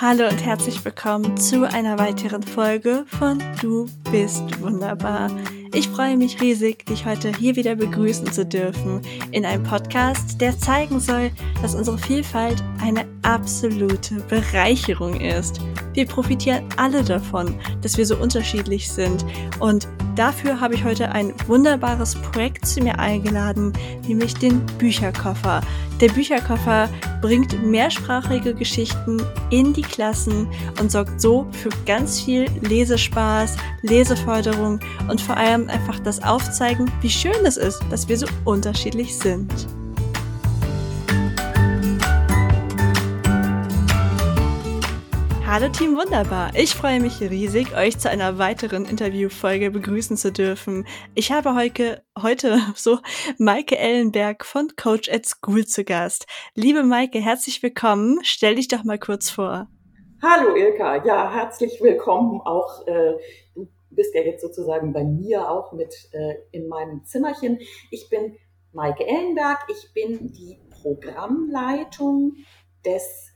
Hallo und herzlich willkommen zu einer weiteren Folge von Du bist wunderbar. Ich freue mich riesig, dich heute hier wieder begrüßen zu dürfen in einem Podcast, der zeigen soll, dass unsere Vielfalt eine absolute Bereicherung ist. Wir profitieren alle davon, dass wir so unterschiedlich sind und dafür habe ich heute ein wunderbares Projekt zu mir eingeladen, nämlich den Bücherkoffer. Der Bücherkoffer bringt mehrsprachige Geschichten in die Klassen und sorgt so für ganz viel Lesespaß, Leseförderung und vor allem einfach das Aufzeigen, wie schön es ist, dass wir so unterschiedlich sind. Hallo Team Wunderbar. Ich freue mich riesig, euch zu einer weiteren Interviewfolge begrüßen zu dürfen. Ich habe heute, heute so Maike Ellenberg von Coach at School zu Gast. Liebe Maike, herzlich willkommen. Stell dich doch mal kurz vor. Hallo Ilka, ja, herzlich willkommen. Auch äh, du bist ja jetzt sozusagen bei mir auch mit äh, in meinem Zimmerchen. Ich bin Maike Ellenberg. Ich bin die Programmleitung des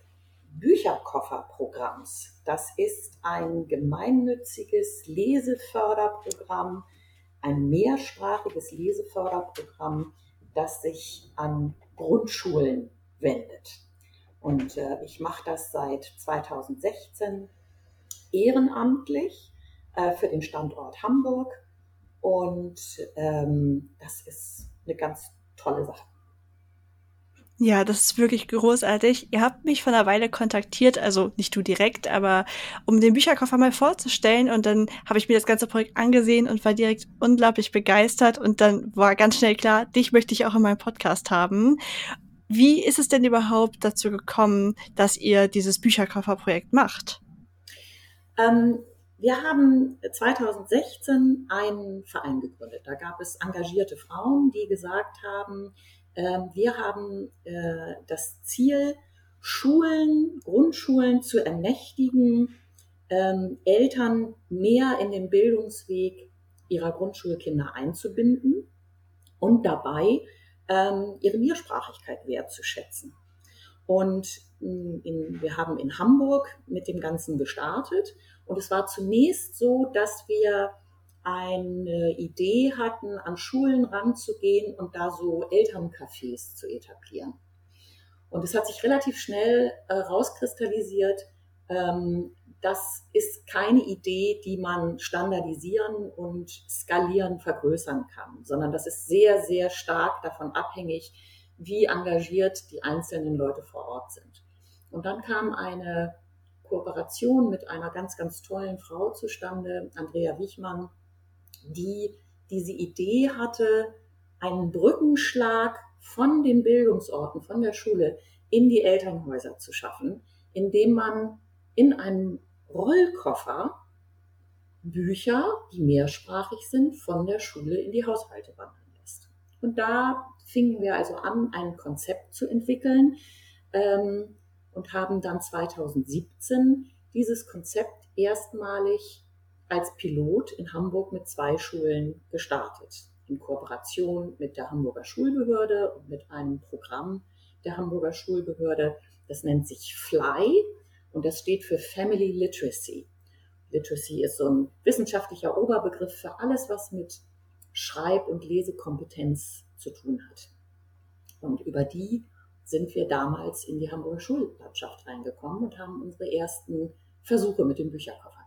Bücherkofferprogramms. Das ist ein gemeinnütziges Leseförderprogramm, ein mehrsprachiges Leseförderprogramm, das sich an Grundschulen wendet. Und äh, ich mache das seit 2016 ehrenamtlich äh, für den Standort Hamburg. Und ähm, das ist eine ganz tolle Sache. Ja, das ist wirklich großartig. Ihr habt mich vor einer Weile kontaktiert, also nicht du direkt, aber um den Bücherkoffer mal vorzustellen. Und dann habe ich mir das ganze Projekt angesehen und war direkt unglaublich begeistert. Und dann war ganz schnell klar, dich möchte ich auch in meinem Podcast haben. Wie ist es denn überhaupt dazu gekommen, dass ihr dieses Bücherkofferprojekt macht? Ähm, wir haben 2016 einen Verein gegründet. Da gab es engagierte Frauen, die gesagt haben, wir haben äh, das Ziel, Schulen, Grundschulen zu ermächtigen, ähm, Eltern mehr in den Bildungsweg ihrer Grundschulkinder einzubinden und dabei ähm, ihre Mehrsprachigkeit wertzuschätzen. Und in, wir haben in Hamburg mit dem Ganzen gestartet und es war zunächst so, dass wir eine Idee hatten, an Schulen ranzugehen und da so Elterncafés zu etablieren. Und es hat sich relativ schnell äh, rauskristallisiert, ähm, das ist keine Idee, die man standardisieren und skalieren, vergrößern kann, sondern das ist sehr, sehr stark davon abhängig, wie engagiert die einzelnen Leute vor Ort sind. Und dann kam eine Kooperation mit einer ganz, ganz tollen Frau zustande, Andrea Wichmann, die diese Idee hatte, einen Brückenschlag von den Bildungsorten, von der Schule in die Elternhäuser zu schaffen, indem man in einem Rollkoffer Bücher, die mehrsprachig sind, von der Schule in die Haushalte wandern lässt. Und da fingen wir also an, ein Konzept zu entwickeln ähm, und haben dann 2017 dieses Konzept erstmalig als Pilot in Hamburg mit zwei Schulen gestartet. In Kooperation mit der Hamburger Schulbehörde und mit einem Programm der Hamburger Schulbehörde. Das nennt sich FLY und das steht für Family Literacy. Literacy ist so ein wissenschaftlicher Oberbegriff für alles, was mit Schreib- und Lesekompetenz zu tun hat. Und über die sind wir damals in die Hamburger Schullandschaft reingekommen und haben unsere ersten Versuche mit dem Bücherkoffer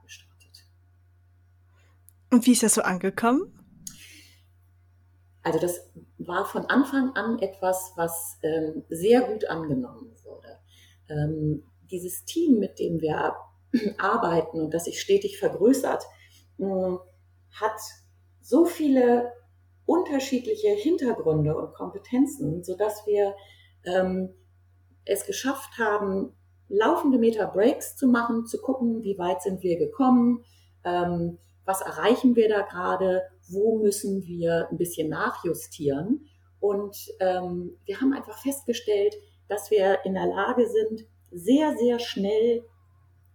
und wie ist das so angekommen? Also das war von Anfang an etwas, was ähm, sehr gut angenommen wurde. Ähm, dieses Team, mit dem wir arbeiten und das sich stetig vergrößert, äh, hat so viele unterschiedliche Hintergründe und Kompetenzen, sodass wir ähm, es geschafft haben, laufende Meta-Breaks zu machen, zu gucken, wie weit sind wir gekommen, ähm, was erreichen wir da gerade, wo müssen wir ein bisschen nachjustieren. Und ähm, wir haben einfach festgestellt, dass wir in der Lage sind, sehr, sehr schnell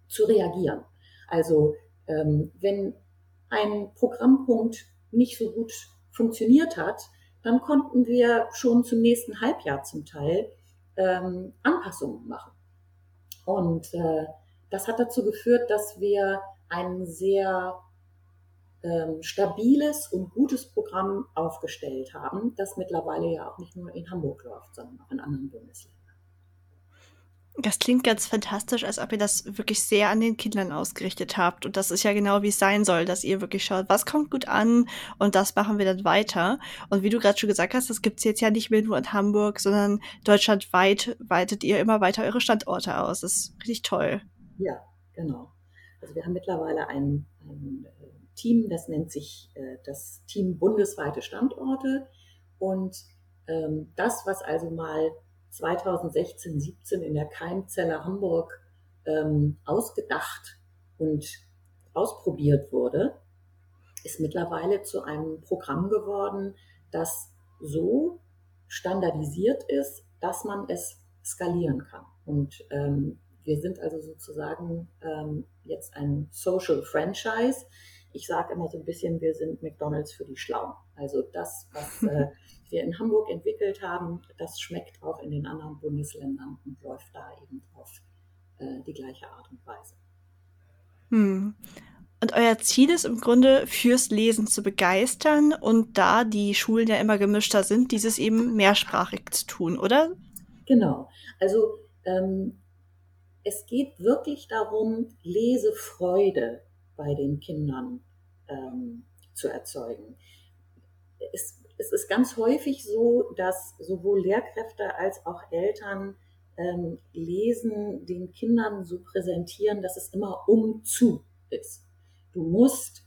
zu reagieren. Also ähm, wenn ein Programmpunkt nicht so gut funktioniert hat, dann konnten wir schon zum nächsten Halbjahr zum Teil ähm, Anpassungen machen. Und äh, das hat dazu geführt, dass wir ein sehr ähm, stabiles und gutes Programm aufgestellt haben, das mittlerweile ja auch nicht nur in Hamburg läuft, sondern auch in anderen Bundesländern. Das klingt ganz fantastisch, als ob ihr das wirklich sehr an den Kindern ausgerichtet habt. Und das ist ja genau, wie es sein soll, dass ihr wirklich schaut, was kommt gut an und das machen wir dann weiter. Und wie du gerade schon gesagt hast, das gibt's jetzt ja nicht mehr nur in Hamburg, sondern deutschlandweit weitet ihr immer weiter eure Standorte aus. Das ist richtig toll. Ja, genau. Also wir haben mittlerweile ein, ein äh, Team, das nennt sich äh, das Team bundesweite Standorte. Und ähm, das, was also mal 2016, 17 in der Keimzelle Hamburg ähm, ausgedacht und ausprobiert wurde, ist mittlerweile zu einem Programm geworden, das so standardisiert ist, dass man es skalieren kann. Und ähm, wir sind also sozusagen ähm, jetzt ein Social Franchise. Ich sage immer so ein bisschen, wir sind McDonald's für die Schlauen. Also das, was äh, wir in Hamburg entwickelt haben, das schmeckt auch in den anderen Bundesländern und läuft da eben auf äh, die gleiche Art und Weise. Hm. Und euer Ziel ist im Grunde, fürs Lesen zu begeistern und da die Schulen ja immer gemischter sind, dieses eben mehrsprachig zu tun, oder? Genau. Also ähm, es geht wirklich darum, Lesefreude bei den Kindern ähm, zu erzeugen. Es, es, ist ganz häufig so, dass sowohl Lehrkräfte als auch Eltern ähm, Lesen den Kindern so präsentieren, dass es immer um zu ist. Du musst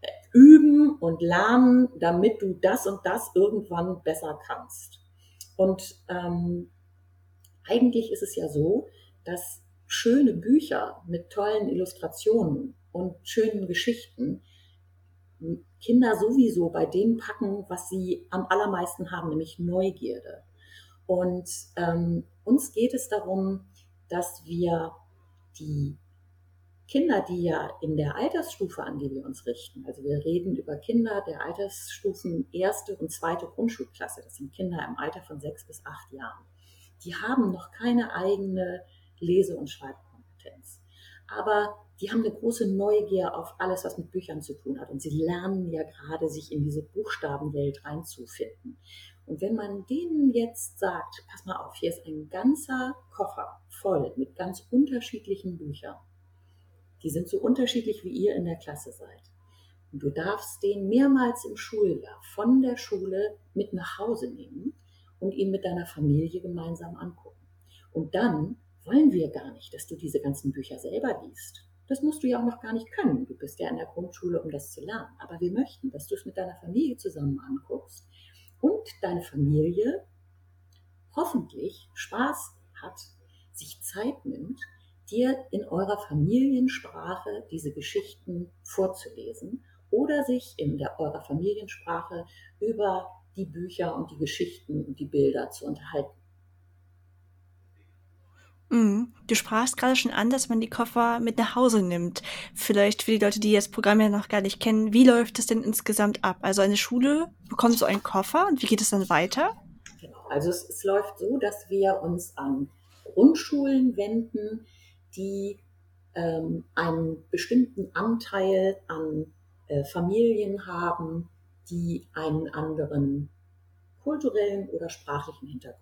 äh, üben und lernen, damit du das und das irgendwann besser kannst. Und ähm, eigentlich ist es ja so, dass schöne Bücher mit tollen Illustrationen und schönen Geschichten Kinder sowieso bei dem packen, was sie am allermeisten haben, nämlich Neugierde. Und ähm, uns geht es darum, dass wir die Kinder, die ja in der Altersstufe, an die wir uns richten, also wir reden über Kinder der Altersstufen erste und zweite Grundschulklasse, das sind Kinder im Alter von sechs bis acht Jahren, die haben noch keine eigene Lese- und Schreibkompetenz. Aber die haben eine große Neugier auf alles, was mit Büchern zu tun hat. Und sie lernen ja gerade, sich in diese Buchstabenwelt reinzufinden. Und wenn man denen jetzt sagt, pass mal auf, hier ist ein ganzer Koffer voll mit ganz unterschiedlichen Büchern. Die sind so unterschiedlich, wie ihr in der Klasse seid. Und du darfst den mehrmals im Schuljahr von der Schule mit nach Hause nehmen und ihn mit deiner Familie gemeinsam angucken. Und dann wollen wir gar nicht, dass du diese ganzen Bücher selber liest. Das musst du ja auch noch gar nicht können. Du bist ja in der Grundschule, um das zu lernen. Aber wir möchten, dass du es mit deiner Familie zusammen anguckst und deine Familie hoffentlich Spaß hat, sich Zeit nimmt, dir in eurer Familiensprache diese Geschichten vorzulesen oder sich in der, eurer Familiensprache über die Bücher und die Geschichten und die Bilder zu unterhalten. Mhm. Du sprachst gerade schon an, dass man die Koffer mit nach Hause nimmt. Vielleicht für die Leute, die das Programm ja noch gar nicht kennen, wie läuft es denn insgesamt ab? Also eine Schule bekommt so einen Koffer und wie geht es dann weiter? Genau, also es, es läuft so, dass wir uns an Grundschulen wenden, die ähm, einen bestimmten Anteil an äh, Familien haben, die einen anderen kulturellen oder sprachlichen Hintergrund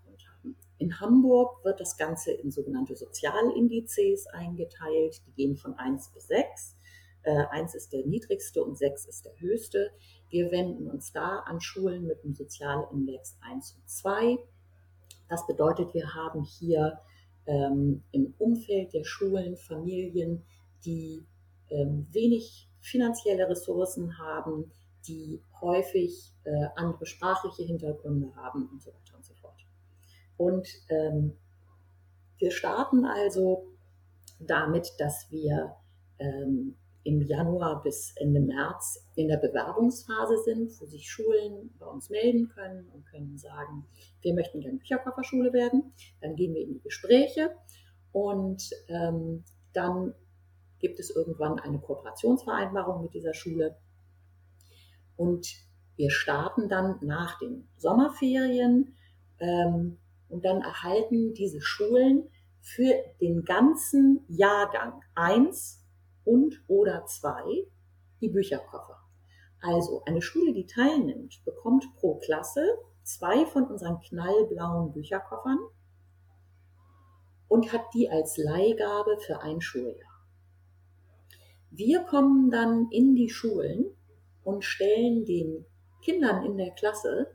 in Hamburg wird das Ganze in sogenannte Sozialindizes eingeteilt. Die gehen von 1 bis 6. Äh, 1 ist der niedrigste und 6 ist der höchste. Wir wenden uns da an Schulen mit einem Sozialindex 1 und 2. Das bedeutet, wir haben hier ähm, im Umfeld der Schulen Familien, die ähm, wenig finanzielle Ressourcen haben, die häufig äh, andere sprachliche Hintergründe haben und so weiter. Und ähm, wir starten also damit, dass wir ähm, im Januar bis Ende März in der Bewerbungsphase sind, wo sich Schulen bei uns melden können und können sagen, wir möchten gerne Bücherkofferschule werden. Dann gehen wir in die Gespräche und ähm, dann gibt es irgendwann eine Kooperationsvereinbarung mit dieser Schule. Und wir starten dann nach den Sommerferien ähm, und dann erhalten diese Schulen für den ganzen Jahrgang eins und oder zwei die Bücherkoffer. Also eine Schule, die teilnimmt, bekommt pro Klasse zwei von unseren knallblauen Bücherkoffern und hat die als Leihgabe für ein Schuljahr. Wir kommen dann in die Schulen und stellen den Kindern in der Klasse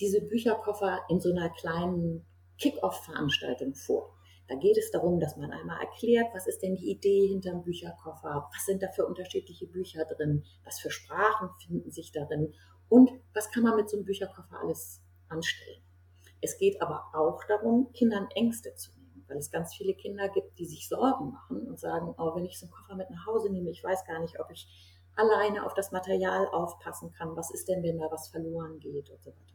diese Bücherkoffer in so einer kleinen Kick-Off-Veranstaltung vor. Da geht es darum, dass man einmal erklärt, was ist denn die Idee hinterm Bücherkoffer, was sind da für unterschiedliche Bücher drin, was für Sprachen finden sich darin und was kann man mit so einem Bücherkoffer alles anstellen. Es geht aber auch darum, Kindern Ängste zu nehmen, weil es ganz viele Kinder gibt, die sich Sorgen machen und sagen, oh, wenn ich so einen Koffer mit nach Hause nehme, ich weiß gar nicht, ob ich alleine auf das Material aufpassen kann, was ist denn, wenn da was verloren geht und so weiter.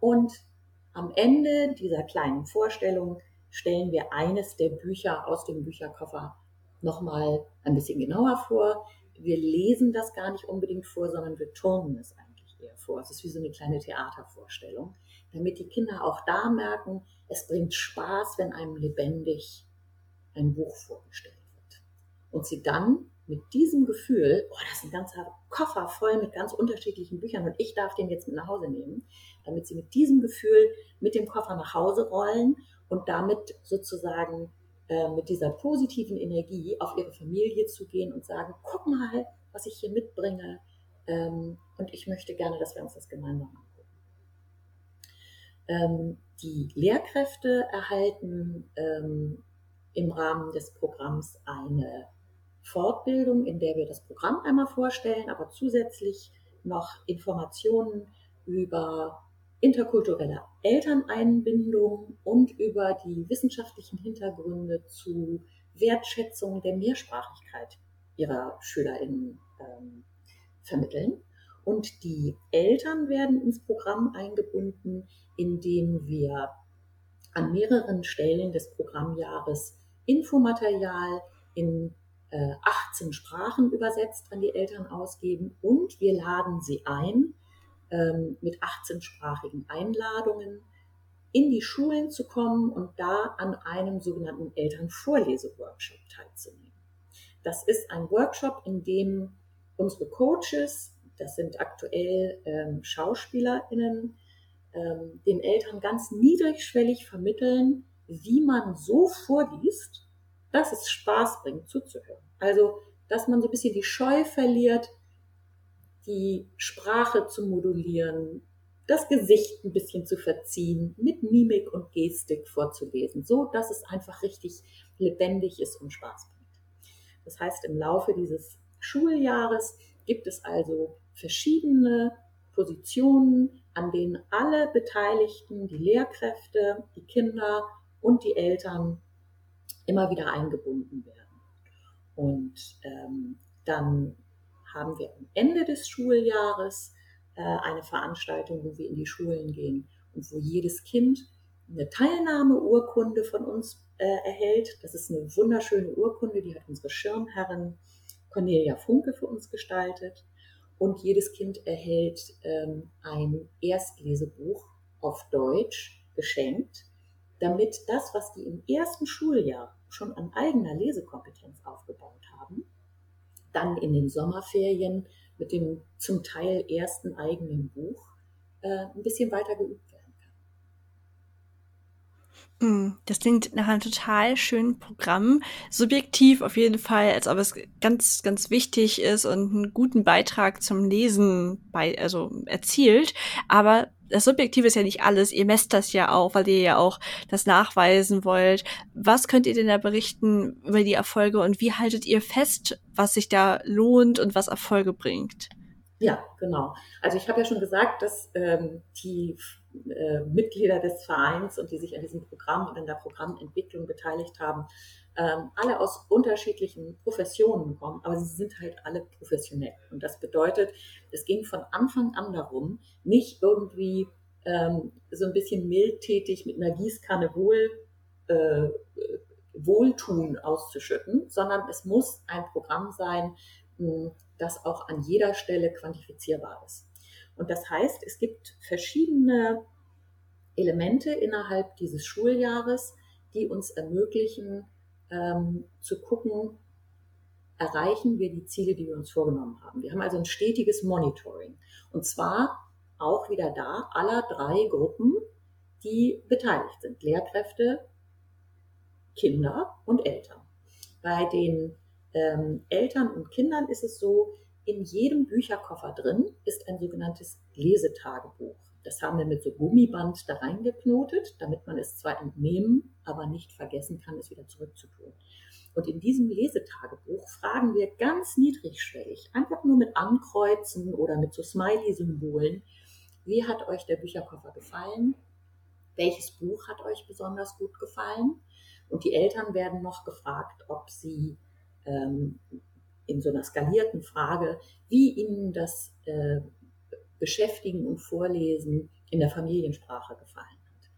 Und am Ende dieser kleinen Vorstellung stellen wir eines der Bücher aus dem Bücherkoffer nochmal ein bisschen genauer vor. Wir lesen das gar nicht unbedingt vor, sondern wir turnen es eigentlich eher vor. Es ist wie so eine kleine Theatervorstellung, damit die Kinder auch da merken, es bringt Spaß, wenn einem lebendig ein Buch vorgestellt wird. Und sie dann mit diesem Gefühl, oh, das ist ein ganzer Koffer voll mit ganz unterschiedlichen Büchern und ich darf den jetzt mit nach Hause nehmen, damit sie mit diesem Gefühl mit dem Koffer nach Hause rollen und damit sozusagen äh, mit dieser positiven Energie auf ihre Familie zu gehen und sagen, guck mal, was ich hier mitbringe ähm, und ich möchte gerne, dass wir uns das gemeinsam angucken. Ähm, die Lehrkräfte erhalten ähm, im Rahmen des Programms eine Fortbildung, in der wir das Programm einmal vorstellen, aber zusätzlich noch Informationen über interkulturelle Elterneinbindung und über die wissenschaftlichen Hintergründe zu Wertschätzung der Mehrsprachigkeit ihrer SchülerInnen ähm, vermitteln. Und die Eltern werden ins Programm eingebunden, indem wir an mehreren Stellen des Programmjahres Infomaterial in 18 äh, Sprachen übersetzt an die Eltern ausgeben und wir laden sie ein, ähm, mit 18-sprachigen Einladungen in die Schulen zu kommen und da an einem sogenannten Elternvorleseworkshop teilzunehmen. Das ist ein Workshop, in dem unsere Coaches, das sind aktuell ähm, SchauspielerInnen, ähm, den Eltern ganz niedrigschwellig vermitteln, wie man so vorliest, dass es Spaß bringt zuzuhören. Also, dass man so ein bisschen die Scheu verliert, die Sprache zu modulieren, das Gesicht ein bisschen zu verziehen, mit Mimik und Gestik vorzulesen, so dass es einfach richtig lebendig ist und Spaß bringt. Das heißt, im Laufe dieses Schuljahres gibt es also verschiedene Positionen, an denen alle Beteiligten, die Lehrkräfte, die Kinder und die Eltern immer wieder eingebunden werden. Und ähm, dann haben wir am Ende des Schuljahres äh, eine Veranstaltung, wo wir in die Schulen gehen und wo jedes Kind eine Teilnahmeurkunde von uns äh, erhält. Das ist eine wunderschöne Urkunde, die hat unsere Schirmherrin Cornelia Funke für uns gestaltet. Und jedes Kind erhält ähm, ein Erstlesebuch auf Deutsch geschenkt, damit das, was die im ersten Schuljahr schon an eigener Lesekompetenz aufgebaut haben, dann in den Sommerferien mit dem zum Teil ersten eigenen Buch äh, ein bisschen weiter geübt das klingt nach einem total schönen Programm. Subjektiv auf jeden Fall, als ob es ganz, ganz wichtig ist und einen guten Beitrag zum Lesen bei, also erzielt. Aber das Subjektive ist ja nicht alles. Ihr messt das ja auch, weil ihr ja auch das nachweisen wollt. Was könnt ihr denn da berichten über die Erfolge und wie haltet ihr fest, was sich da lohnt und was Erfolge bringt? Ja, genau. Also ich habe ja schon gesagt, dass ähm, die äh, Mitglieder des Vereins und die sich an diesem Programm und an der Programmentwicklung beteiligt haben, ähm, alle aus unterschiedlichen Professionen kommen, aber sie sind halt alle professionell. Und das bedeutet, es ging von Anfang an darum, nicht irgendwie ähm, so ein bisschen mildtätig mit einer Gießkanne wohl, äh, Wohltun auszuschütten, sondern es muss ein Programm sein, mh, das auch an jeder Stelle quantifizierbar ist. Und das heißt, es gibt verschiedene Elemente innerhalb dieses Schuljahres, die uns ermöglichen, ähm, zu gucken, erreichen wir die Ziele, die wir uns vorgenommen haben. Wir haben also ein stetiges Monitoring. Und zwar auch wieder da aller drei Gruppen, die beteiligt sind. Lehrkräfte, Kinder und Eltern. Bei den ähm, Eltern und Kindern ist es so, in jedem Bücherkoffer drin ist ein sogenanntes Lesetagebuch. Das haben wir mit so Gummiband da reingeknotet, damit man es zwar entnehmen, aber nicht vergessen kann, es wieder zurückzutun. Und in diesem Lesetagebuch fragen wir ganz niedrigschwellig, einfach nur mit Ankreuzen oder mit so Smiley-Symbolen, wie hat euch der Bücherkoffer gefallen? Welches Buch hat euch besonders gut gefallen? Und die Eltern werden noch gefragt, ob sie ähm, in so einer skalierten Frage, wie ihnen das äh, Beschäftigen und Vorlesen in der Familiensprache gefallen hat.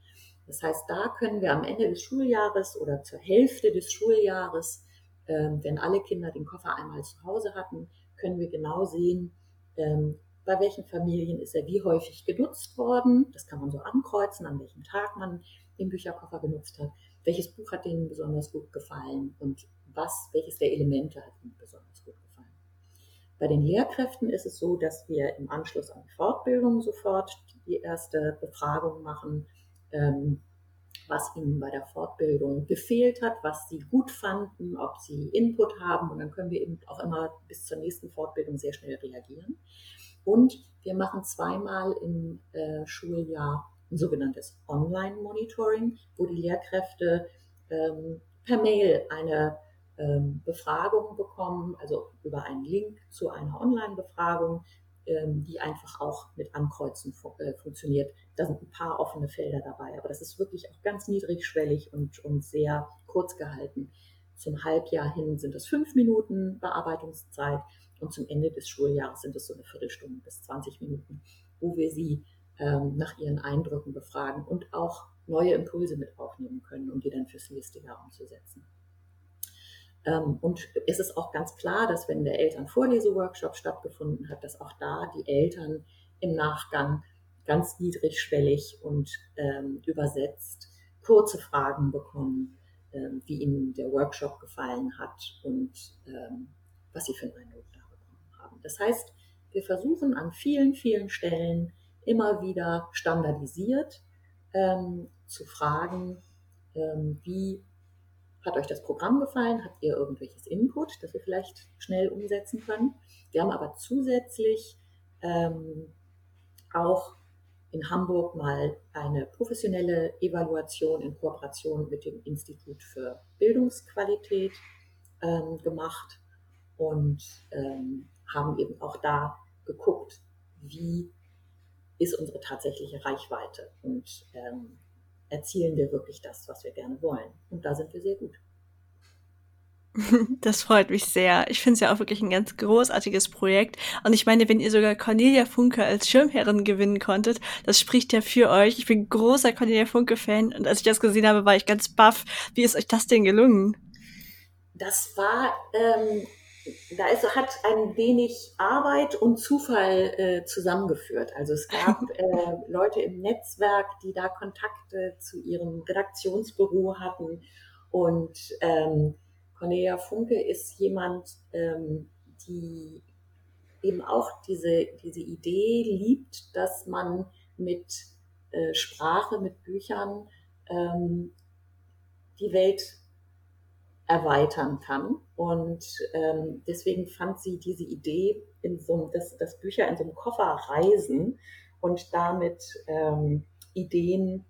Das heißt, da können wir am Ende des Schuljahres oder zur Hälfte des Schuljahres, äh, wenn alle Kinder den Koffer einmal zu Hause hatten, können wir genau sehen, ähm, bei welchen Familien ist er wie häufig genutzt worden. Das kann man so ankreuzen, an welchem Tag man den Bücherkoffer genutzt hat. Welches Buch hat Ihnen besonders gut gefallen und was, welches der Elemente hat Ihnen besonders gut gefallen. Bei den Lehrkräften ist es so, dass wir im Anschluss an die Fortbildung sofort die erste Befragung machen, ähm, was ihnen bei der Fortbildung gefehlt hat, was sie gut fanden, ob sie Input haben. Und dann können wir eben auch immer bis zur nächsten Fortbildung sehr schnell reagieren. Und wir machen zweimal im äh, Schuljahr ein sogenanntes Online-Monitoring, wo die Lehrkräfte ähm, per Mail eine Befragung bekommen, also über einen Link zu einer Online-Befragung, ähm, die einfach auch mit Ankreuzen äh, funktioniert. Da sind ein paar offene Felder dabei, aber das ist wirklich auch ganz niedrigschwellig und, und sehr kurz gehalten. Zum Halbjahr hin sind es fünf Minuten Bearbeitungszeit und zum Ende des Schuljahres sind es so eine Viertelstunde bis 20 Minuten, wo wir sie ähm, nach ihren Eindrücken befragen und auch neue Impulse mit aufnehmen können, um die dann fürs nächste Jahr umzusetzen. Ähm, und es ist auch ganz klar, dass wenn der Elternvorleseworkshop stattgefunden hat, dass auch da die Eltern im Nachgang ganz niedrigschwellig und ähm, übersetzt kurze Fragen bekommen, ähm, wie ihnen der Workshop gefallen hat und ähm, was sie für einen Eindruck da das heißt, wir versuchen an vielen, vielen Stellen immer wieder standardisiert ähm, zu fragen, ähm, wie hat euch das Programm gefallen? Habt ihr irgendwelches Input, das wir vielleicht schnell umsetzen können? Wir haben aber zusätzlich ähm, auch in Hamburg mal eine professionelle Evaluation in Kooperation mit dem Institut für Bildungsqualität ähm, gemacht und ähm, haben eben auch da geguckt, wie ist unsere tatsächliche Reichweite und ähm, erzielen wir wirklich das, was wir gerne wollen. Und da sind wir sehr gut. Das freut mich sehr. Ich finde es ja auch wirklich ein ganz großartiges Projekt. Und ich meine, wenn ihr sogar Cornelia Funke als Schirmherrin gewinnen konntet, das spricht ja für euch. Ich bin großer Cornelia Funke-Fan und als ich das gesehen habe, war ich ganz baff. Wie ist euch das denn gelungen? Das war ähm, da ist, hat ein wenig Arbeit und Zufall äh, zusammengeführt. Also es gab äh, Leute im Netzwerk, die da Kontakte zu ihrem Redaktionsbüro hatten. Und ähm, Cornelia Funke ist jemand, ähm, die eben auch diese, diese Idee liebt, dass man mit äh, Sprache, mit Büchern ähm, die Welt erweitern kann. Und ähm, deswegen fand sie diese Idee, in so, dass, dass Bücher in so einem Koffer reisen und damit ähm, Ideen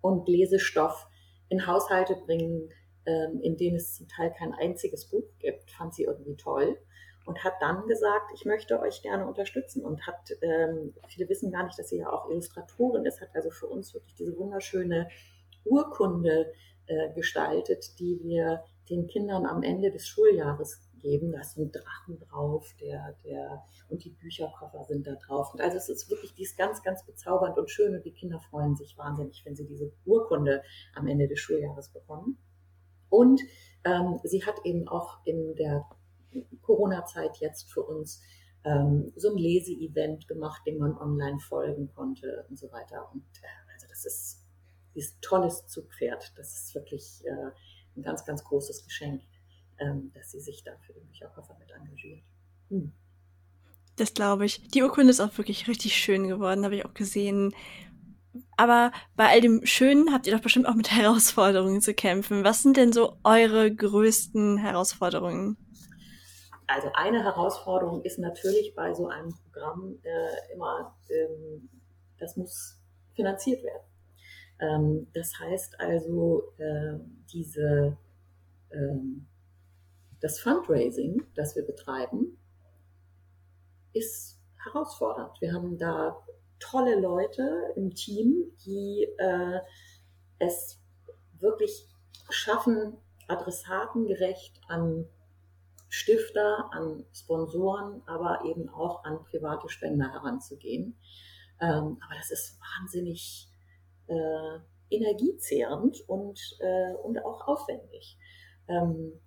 und Lesestoff in Haushalte bringen, ähm, in denen es zum Teil kein einziges Buch gibt, fand sie irgendwie toll und hat dann gesagt, ich möchte euch gerne unterstützen und hat, ähm, viele wissen gar nicht, dass sie ja auch Illustratorin ist, hat also für uns wirklich diese wunderschöne Urkunde äh, gestaltet, die wir den Kindern am Ende des Schuljahres geben. Da ist ein Drachen drauf, der, der, und die Bücherkoffer sind da drauf. Und also es ist wirklich, die ist ganz, ganz bezaubernd und schön und die Kinder freuen sich wahnsinnig, wenn sie diese Urkunde am Ende des Schuljahres bekommen. Und ähm, sie hat eben auch in der Corona-Zeit jetzt für uns ähm, so ein Leseevent gemacht, dem man online folgen konnte und so weiter. Und äh, also das das ist dieses tolles Zugpferd. Das ist wirklich äh, ein ganz, ganz großes Geschenk, ähm, dass sie sich da für den Bücherkoffer mit engagiert. Hm. Das glaube ich. Die Urkunde ist auch wirklich richtig schön geworden, habe ich auch gesehen. Aber bei all dem Schönen habt ihr doch bestimmt auch mit Herausforderungen zu kämpfen. Was sind denn so eure größten Herausforderungen? Also eine Herausforderung ist natürlich bei so einem Programm äh, immer, ähm, das muss finanziert werden. Ähm, das heißt also, äh, diese, ähm, das Fundraising, das wir betreiben, ist herausfordernd. Wir haben da tolle Leute im Team, die äh, es wirklich schaffen, adressatengerecht an Stifter, an Sponsoren, aber eben auch an private Spender heranzugehen. Ähm, aber das ist wahnsinnig äh, energiezehrend und, äh, und auch aufwendig. Ähm,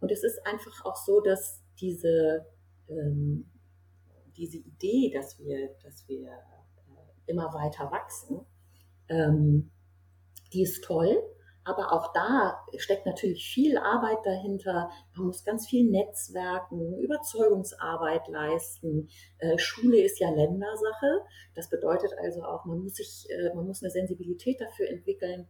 und es ist einfach auch so, dass diese, ähm, diese Idee, dass wir, dass wir äh, immer weiter wachsen, ähm, die ist toll. Aber auch da steckt natürlich viel Arbeit dahinter. Man muss ganz viel Netzwerken, Überzeugungsarbeit leisten. Äh, Schule ist ja Ländersache. Das bedeutet also auch, man muss sich, äh, man muss eine Sensibilität dafür entwickeln,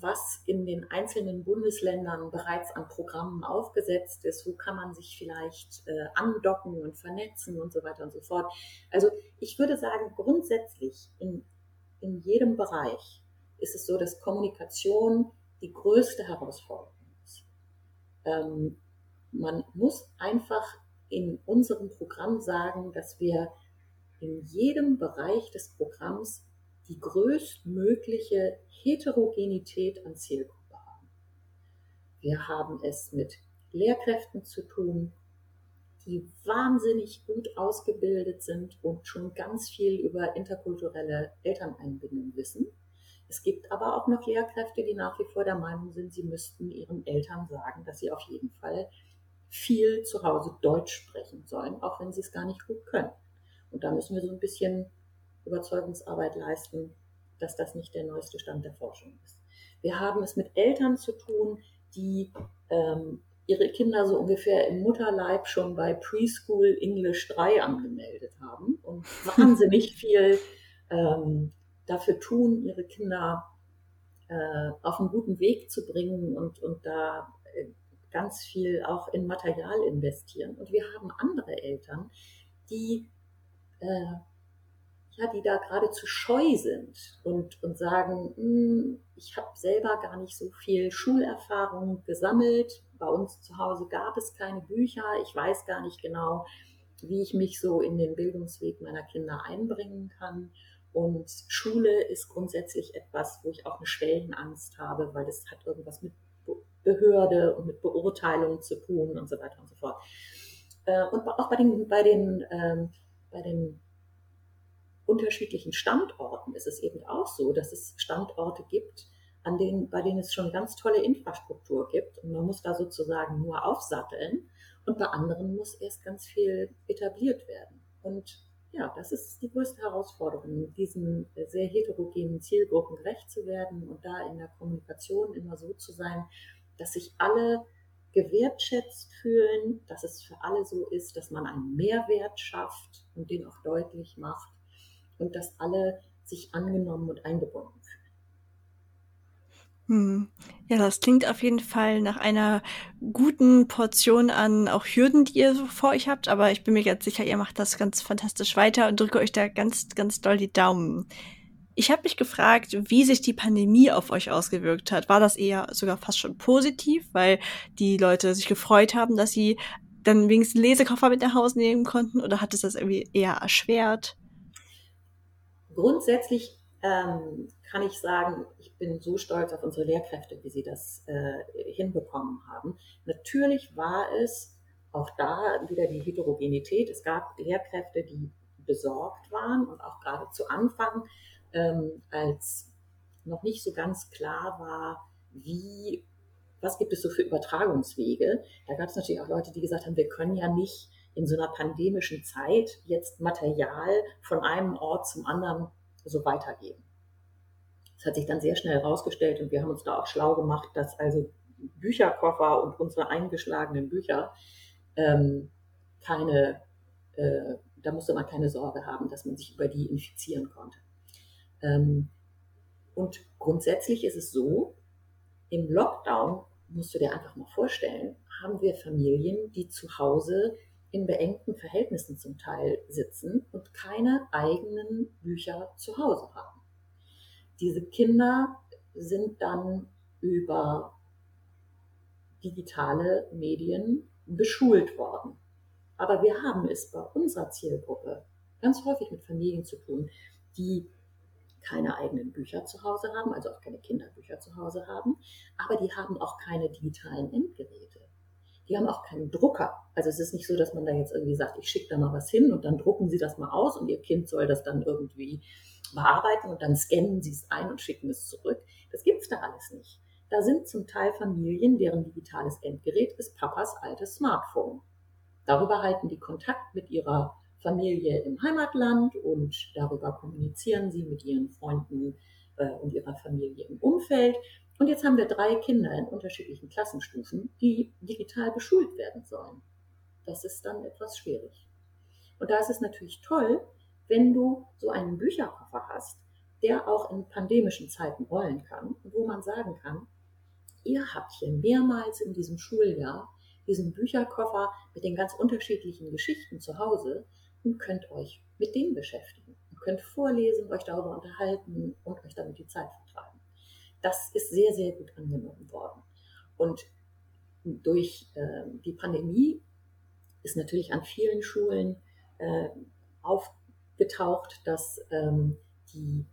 was in den einzelnen Bundesländern bereits an Programmen aufgesetzt ist, wo kann man sich vielleicht äh, andocken und vernetzen und so weiter und so fort. Also ich würde sagen, grundsätzlich in, in jedem Bereich ist es so, dass Kommunikation die größte Herausforderung ist. Ähm, man muss einfach in unserem Programm sagen, dass wir in jedem Bereich des Programms die größtmögliche Heterogenität an Zielgruppe haben. Wir haben es mit Lehrkräften zu tun, die wahnsinnig gut ausgebildet sind und schon ganz viel über interkulturelle Elterneinbindung wissen. Es gibt aber auch noch Lehrkräfte, die nach wie vor der Meinung sind, sie müssten ihren Eltern sagen, dass sie auf jeden Fall viel zu Hause Deutsch sprechen sollen, auch wenn sie es gar nicht gut können. Und da müssen wir so ein bisschen Überzeugungsarbeit leisten, dass das nicht der neueste Stand der Forschung ist. Wir haben es mit Eltern zu tun, die ähm, ihre Kinder so ungefähr im Mutterleib schon bei Preschool English 3 angemeldet haben und wahnsinnig viel ähm, dafür tun, ihre Kinder äh, auf einen guten Weg zu bringen und, und da äh, ganz viel auch in Material investieren. Und wir haben andere Eltern, die, äh, ja, die da geradezu scheu sind und, und sagen, hm, ich habe selber gar nicht so viel Schulerfahrung gesammelt. Bei uns zu Hause gab es keine Bücher. Ich weiß gar nicht genau, wie ich mich so in den Bildungsweg meiner Kinder einbringen kann. Und Schule ist grundsätzlich etwas, wo ich auch eine Schwellenangst habe, weil das hat irgendwas mit Behörde und mit Beurteilung zu tun und so weiter und so fort. Äh, und auch bei den, bei den, ähm, bei den unterschiedlichen Standorten ist es eben auch so, dass es Standorte gibt, an denen, bei denen es schon ganz tolle Infrastruktur gibt und man muss da sozusagen nur aufsatteln und bei anderen muss erst ganz viel etabliert werden. Und ja, das ist die größte Herausforderung, diesen sehr heterogenen Zielgruppen gerecht zu werden und da in der Kommunikation immer so zu sein, dass sich alle gewertschätzt fühlen, dass es für alle so ist, dass man einen Mehrwert schafft und den auch deutlich macht und dass alle sich angenommen und eingebunden fühlen. Hm. Ja, das klingt auf jeden Fall nach einer guten Portion an auch Hürden, die ihr so vor euch habt, aber ich bin mir ganz sicher, ihr macht das ganz fantastisch weiter und drücke euch da ganz, ganz doll die Daumen. Ich habe mich gefragt, wie sich die Pandemie auf euch ausgewirkt hat. War das eher sogar fast schon positiv, weil die Leute sich gefreut haben, dass sie dann wenigstens Lesekoffer mit nach Hause nehmen konnten oder hat es das irgendwie eher erschwert? Grundsätzlich ähm, kann ich sagen, ich bin so stolz auf unsere Lehrkräfte, wie sie das äh, hinbekommen haben. Natürlich war es auch da wieder die Heterogenität. Es gab Lehrkräfte, die besorgt waren und auch gerade zu Anfang, ähm, als noch nicht so ganz klar war, wie, was gibt es so für Übertragungswege. Da gab es natürlich auch Leute, die gesagt haben, wir können ja nicht in so einer pandemischen Zeit jetzt Material von einem Ort zum anderen so weitergeben. Das hat sich dann sehr schnell herausgestellt und wir haben uns da auch schlau gemacht, dass also Bücherkoffer und unsere eingeschlagenen Bücher ähm, keine, äh, da musste man keine Sorge haben, dass man sich über die infizieren konnte. Ähm, und grundsätzlich ist es so, im Lockdown musst du dir einfach mal vorstellen, haben wir Familien, die zu Hause in beengten Verhältnissen zum Teil sitzen und keine eigenen Bücher zu Hause haben. Diese Kinder sind dann über digitale Medien beschult worden. Aber wir haben es bei unserer Zielgruppe ganz häufig mit Familien zu tun, die keine eigenen Bücher zu Hause haben, also auch keine Kinderbücher zu Hause haben, aber die haben auch keine digitalen Endgeräte. Die haben auch keinen Drucker. Also es ist nicht so, dass man da jetzt irgendwie sagt, ich schicke da mal was hin und dann drucken sie das mal aus und ihr Kind soll das dann irgendwie bearbeiten und dann scannen sie es ein und schicken es zurück. Das gibt es da alles nicht. Da sind zum Teil Familien, deren digitales Endgerät ist Papas altes Smartphone. Darüber halten die Kontakt mit ihrer Familie im Heimatland und darüber kommunizieren sie mit ihren Freunden äh, und ihrer Familie im Umfeld. Und jetzt haben wir drei Kinder in unterschiedlichen Klassenstufen, die digital beschult werden sollen. Das ist dann etwas schwierig. Und da ist es natürlich toll, wenn du so einen Bücherkoffer hast, der auch in pandemischen Zeiten rollen kann wo man sagen kann, ihr habt hier mehrmals in diesem Schuljahr diesen Bücherkoffer mit den ganz unterschiedlichen Geschichten zu Hause und könnt euch mit denen beschäftigen. Ihr könnt vorlesen, euch darüber unterhalten und euch damit die Zeit vertreiben. Das ist sehr, sehr gut angenommen worden. Und durch äh, die Pandemie ist natürlich an vielen Schulen äh, aufgetaucht, dass ähm, die,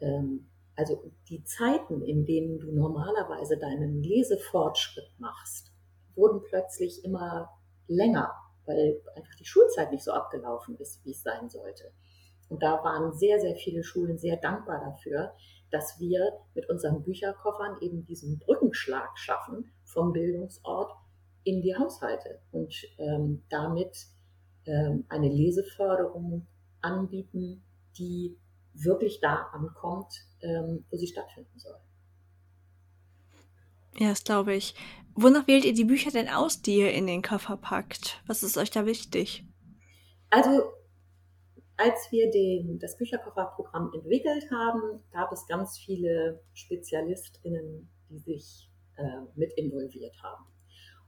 ähm, also die Zeiten, in denen du normalerweise deinen Lesefortschritt machst, wurden plötzlich immer länger weil einfach die Schulzeit nicht so abgelaufen ist, wie es sein sollte. Und da waren sehr, sehr viele Schulen sehr dankbar dafür, dass wir mit unseren Bücherkoffern eben diesen Brückenschlag schaffen vom Bildungsort in die Haushalte und ähm, damit ähm, eine Leseförderung anbieten, die wirklich da ankommt, ähm, wo sie stattfinden soll. Ja, das glaube ich. Wonach wählt ihr die Bücher denn aus, die ihr in den Koffer packt? Was ist euch da wichtig? Also, als wir den, das Bücherkofferprogramm entwickelt haben, gab es ganz viele SpezialistInnen, die sich äh, mit involviert haben.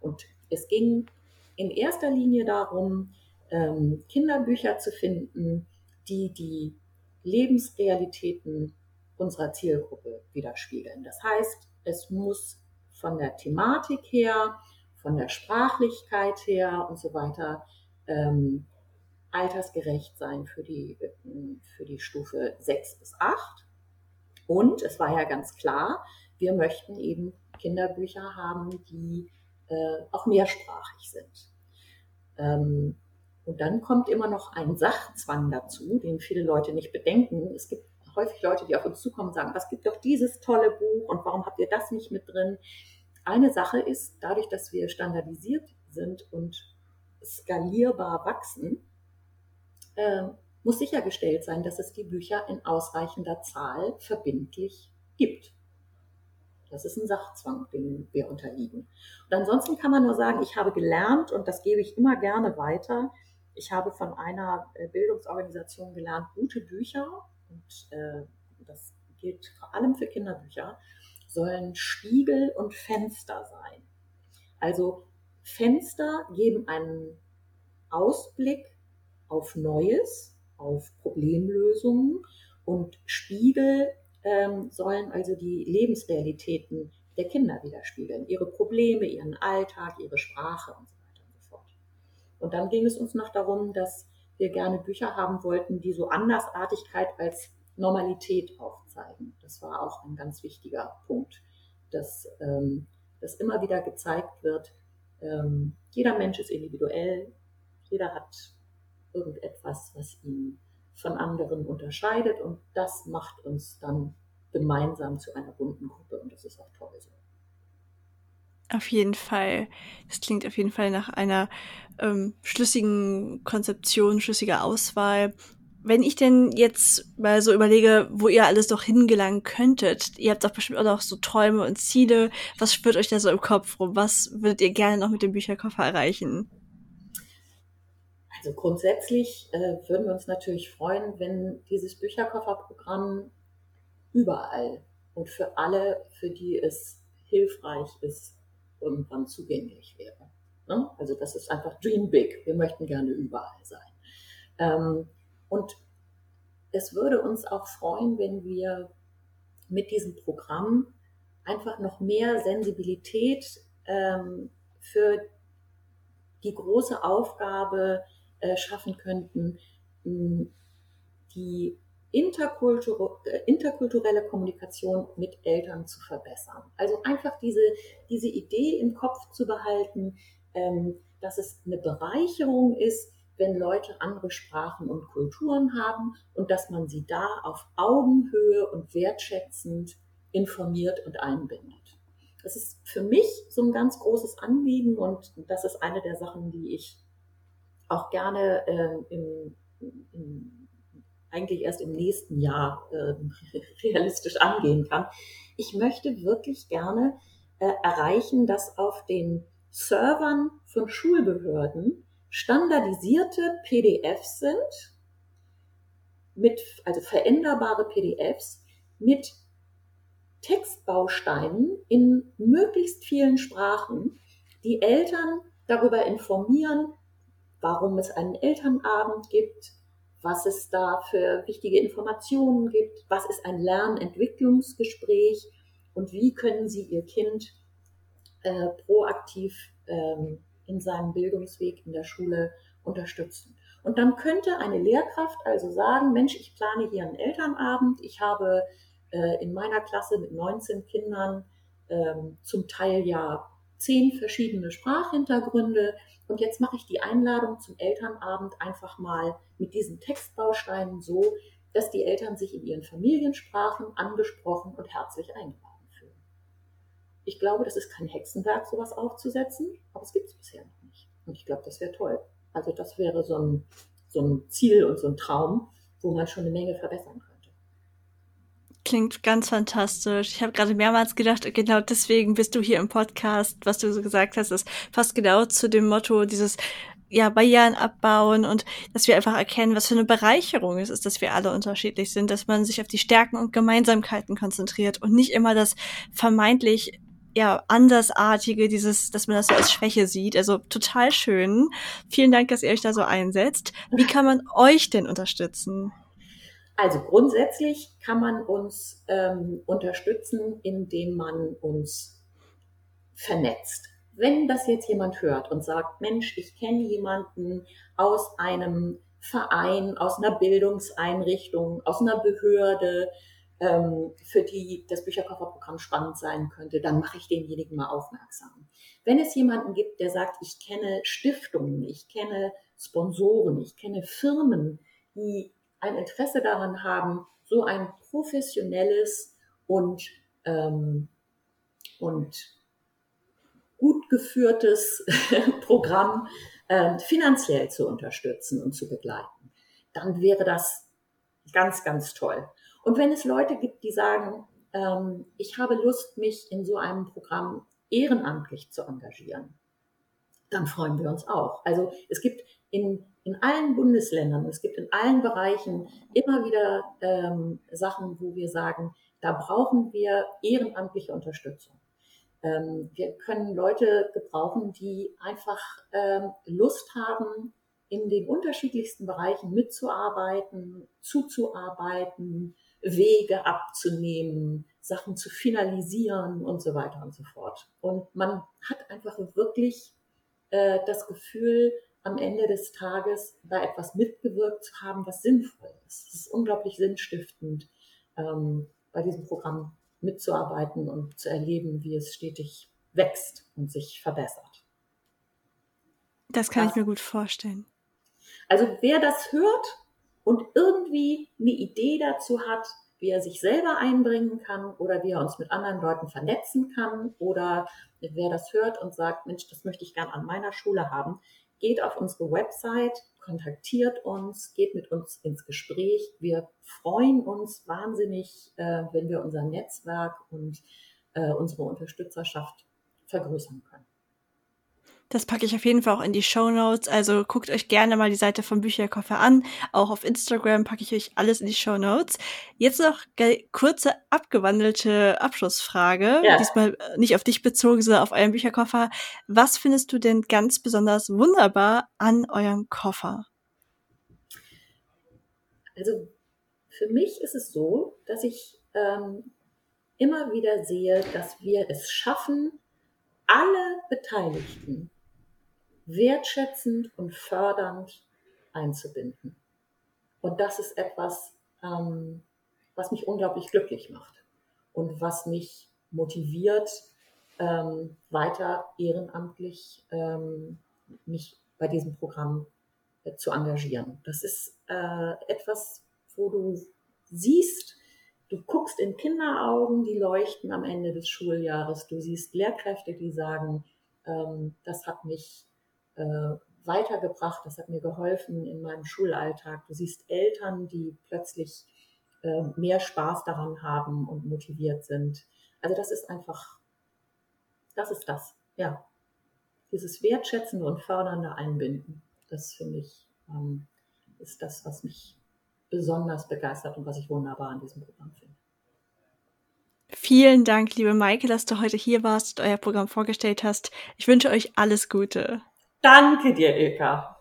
Und es ging in erster Linie darum, ähm, Kinderbücher zu finden, die die Lebensrealitäten unserer Zielgruppe widerspiegeln. Das heißt, es muss von der Thematik her, von der Sprachlichkeit her und so weiter ähm, altersgerecht sein für die, für die Stufe 6 bis 8. Und es war ja ganz klar, wir möchten eben Kinderbücher haben, die äh, auch mehrsprachig sind. Ähm, und dann kommt immer noch ein Sachzwang dazu, den viele Leute nicht bedenken. Es gibt häufig Leute, die auf uns zukommen und sagen, was gibt doch dieses tolle Buch und warum habt ihr das nicht mit drin? Eine Sache ist, dadurch, dass wir standardisiert sind und skalierbar wachsen, äh, muss sichergestellt sein, dass es die Bücher in ausreichender Zahl verbindlich gibt. Das ist ein Sachzwang, dem wir unterliegen. Und ansonsten kann man nur sagen, ich habe gelernt und das gebe ich immer gerne weiter. Ich habe von einer äh, Bildungsorganisation gelernt, gute Bücher, und äh, das gilt vor allem für Kinderbücher, sollen Spiegel und Fenster sein. Also Fenster geben einen Ausblick auf Neues, auf Problemlösungen und Spiegel ähm, sollen also die Lebensrealitäten der Kinder widerspiegeln, ihre Probleme, ihren Alltag, ihre Sprache und so weiter und so fort. Und dann ging es uns noch darum, dass wir gerne Bücher haben wollten, die so Andersartigkeit als Normalität aufzeigen. Das war auch ein ganz wichtiger Punkt, dass, ähm, dass immer wieder gezeigt wird, ähm, jeder Mensch ist individuell, jeder hat irgendetwas, was ihn von anderen unterscheidet und das macht uns dann gemeinsam zu einer bunten Gruppe und das ist auch toll so. Auf jeden Fall. Das klingt auf jeden Fall nach einer ähm, schlüssigen Konzeption, schlüssiger Auswahl wenn ich denn jetzt mal so überlege, wo ihr alles doch hingelangen könntet, ihr habt doch bestimmt auch noch so Träume und Ziele. Was spürt euch da so im Kopf rum? Was würdet ihr gerne noch mit dem Bücherkoffer erreichen? Also grundsätzlich äh, würden wir uns natürlich freuen, wenn dieses Bücherkofferprogramm überall und für alle, für die es hilfreich ist, irgendwann zugänglich wäre. Ne? Also das ist einfach Dream Big. Wir möchten gerne überall sein. Ähm, und es würde uns auch freuen, wenn wir mit diesem Programm einfach noch mehr Sensibilität ähm, für die große Aufgabe äh, schaffen könnten, die interkultur äh, interkulturelle Kommunikation mit Eltern zu verbessern. Also einfach diese, diese Idee im Kopf zu behalten, ähm, dass es eine Bereicherung ist, wenn Leute andere Sprachen und Kulturen haben und dass man sie da auf Augenhöhe und wertschätzend informiert und einbindet. Das ist für mich so ein ganz großes Anliegen und das ist eine der Sachen, die ich auch gerne äh, im, im, eigentlich erst im nächsten Jahr äh, realistisch angehen kann. Ich möchte wirklich gerne äh, erreichen, dass auf den Servern von Schulbehörden standardisierte PDFs sind, mit, also veränderbare PDFs mit Textbausteinen in möglichst vielen Sprachen, die Eltern darüber informieren, warum es einen Elternabend gibt, was es da für wichtige Informationen gibt, was ist ein Lernentwicklungsgespräch und wie können Sie Ihr Kind äh, proaktiv ähm, in seinem Bildungsweg in der Schule unterstützen. Und dann könnte eine Lehrkraft also sagen, Mensch, ich plane hier einen Elternabend, ich habe äh, in meiner Klasse mit 19 Kindern ähm, zum Teil ja zehn verschiedene Sprachhintergründe und jetzt mache ich die Einladung zum Elternabend einfach mal mit diesen Textbausteinen so, dass die Eltern sich in ihren Familiensprachen angesprochen und herzlich eingeladen ich glaube, das ist kein Hexenwerk, sowas aufzusetzen, aber es gibt es bisher noch nicht. Und ich glaube, das wäre toll. Also das wäre so ein, so ein Ziel und so ein Traum, wo man schon eine Menge verbessern könnte. Klingt ganz fantastisch. Ich habe gerade mehrmals gedacht, genau deswegen bist du hier im Podcast. Was du so gesagt hast, ist fast genau zu dem Motto dieses ja, Barrieren abbauen und dass wir einfach erkennen, was für eine Bereicherung es ist, dass wir alle unterschiedlich sind, dass man sich auf die Stärken und Gemeinsamkeiten konzentriert und nicht immer das vermeintlich ja, andersartige, dieses, dass man das so als Schwäche sieht. Also total schön. Vielen Dank, dass ihr euch da so einsetzt. Wie kann man euch denn unterstützen? Also grundsätzlich kann man uns ähm, unterstützen, indem man uns vernetzt. Wenn das jetzt jemand hört und sagt, Mensch, ich kenne jemanden aus einem Verein, aus einer Bildungseinrichtung, aus einer Behörde, ähm, für die das Bücherkofferprogramm spannend sein könnte, dann mache ich denjenigen mal aufmerksam. Wenn es jemanden gibt, der sagt, ich kenne Stiftungen, ich kenne Sponsoren, ich kenne Firmen, die ein Interesse daran haben, so ein professionelles und, ähm, und gut geführtes Programm äh, finanziell zu unterstützen und zu begleiten, dann wäre das ganz, ganz toll. Und wenn es Leute gibt, die sagen, ähm, ich habe Lust, mich in so einem Programm ehrenamtlich zu engagieren, dann freuen wir uns auch. Also es gibt in, in allen Bundesländern, es gibt in allen Bereichen immer wieder ähm, Sachen, wo wir sagen, da brauchen wir ehrenamtliche Unterstützung. Ähm, wir können Leute gebrauchen, die einfach ähm, Lust haben, in den unterschiedlichsten Bereichen mitzuarbeiten, zuzuarbeiten, Wege abzunehmen, Sachen zu finalisieren und so weiter und so fort. Und man hat einfach wirklich äh, das Gefühl, am Ende des Tages da etwas mitgewirkt zu haben, was sinnvoll ist. Es ist unglaublich sinnstiftend, ähm, bei diesem Programm mitzuarbeiten und zu erleben, wie es stetig wächst und sich verbessert. Das kann das, ich mir gut vorstellen. Also wer das hört und irgendwie eine Idee dazu hat, wie er sich selber einbringen kann oder wie er uns mit anderen Leuten vernetzen kann oder wer das hört und sagt, Mensch, das möchte ich gern an meiner Schule haben, geht auf unsere Website kontaktiert uns, geht mit uns ins Gespräch. Wir freuen uns wahnsinnig, äh, wenn wir unser Netzwerk und äh, unsere Unterstützerschaft vergrößern können. Das packe ich auf jeden Fall auch in die Show Notes. Also guckt euch gerne mal die Seite vom Bücherkoffer an. Auch auf Instagram packe ich euch alles in die Show Notes. Jetzt noch kurze abgewandelte Abschlussfrage. Ja. Diesmal äh, nicht auf dich bezogen, sondern auf euren Bücherkoffer. Was findest du denn ganz besonders wunderbar an eurem Koffer? Also für mich ist es so, dass ich ähm, immer wieder sehe, dass wir es schaffen, alle Beteiligten wertschätzend und fördernd einzubinden. Und das ist etwas, ähm, was mich unglaublich glücklich macht und was mich motiviert, ähm, weiter ehrenamtlich ähm, mich bei diesem Programm äh, zu engagieren. Das ist äh, etwas, wo du siehst, du guckst in Kinderaugen, die leuchten am Ende des Schuljahres. Du siehst Lehrkräfte, die sagen, ähm, das hat mich äh, weitergebracht, das hat mir geholfen in meinem Schulalltag. Du siehst Eltern, die plötzlich äh, mehr Spaß daran haben und motiviert sind. Also das ist einfach, das ist das, ja. Dieses wertschätzende und fördernde Einbinden, das finde ich, ähm, ist das, was mich besonders begeistert und was ich wunderbar an diesem Programm finde. Vielen Dank, liebe Maike, dass du heute hier warst und euer Programm vorgestellt hast. Ich wünsche euch alles Gute. Danke dir, Ilka.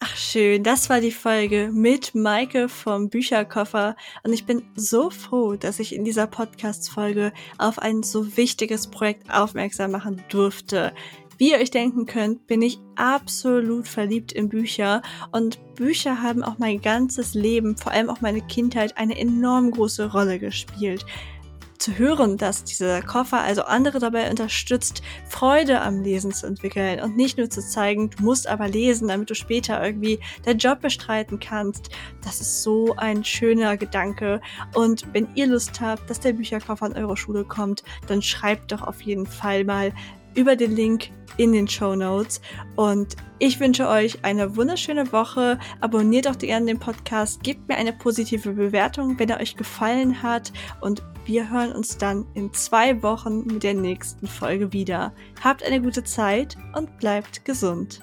Ach schön, das war die Folge mit Maike vom Bücherkoffer und ich bin so froh, dass ich in dieser Podcast-Folge auf ein so wichtiges Projekt aufmerksam machen durfte. Wie ihr euch denken könnt, bin ich absolut verliebt in Bücher und Bücher haben auch mein ganzes Leben, vor allem auch meine Kindheit, eine enorm große Rolle gespielt zu hören, dass dieser Koffer also andere dabei unterstützt, Freude am Lesen zu entwickeln und nicht nur zu zeigen, du musst aber lesen, damit du später irgendwie deinen Job bestreiten kannst. Das ist so ein schöner Gedanke. Und wenn ihr Lust habt, dass der Bücherkoffer an eure Schule kommt, dann schreibt doch auf jeden Fall mal über den Link in den Show Notes. Und ich wünsche euch eine wunderschöne Woche. Abonniert auch gerne den Podcast, gebt mir eine positive Bewertung, wenn er euch gefallen hat. Und wir hören uns dann in zwei Wochen mit der nächsten Folge wieder. Habt eine gute Zeit und bleibt gesund.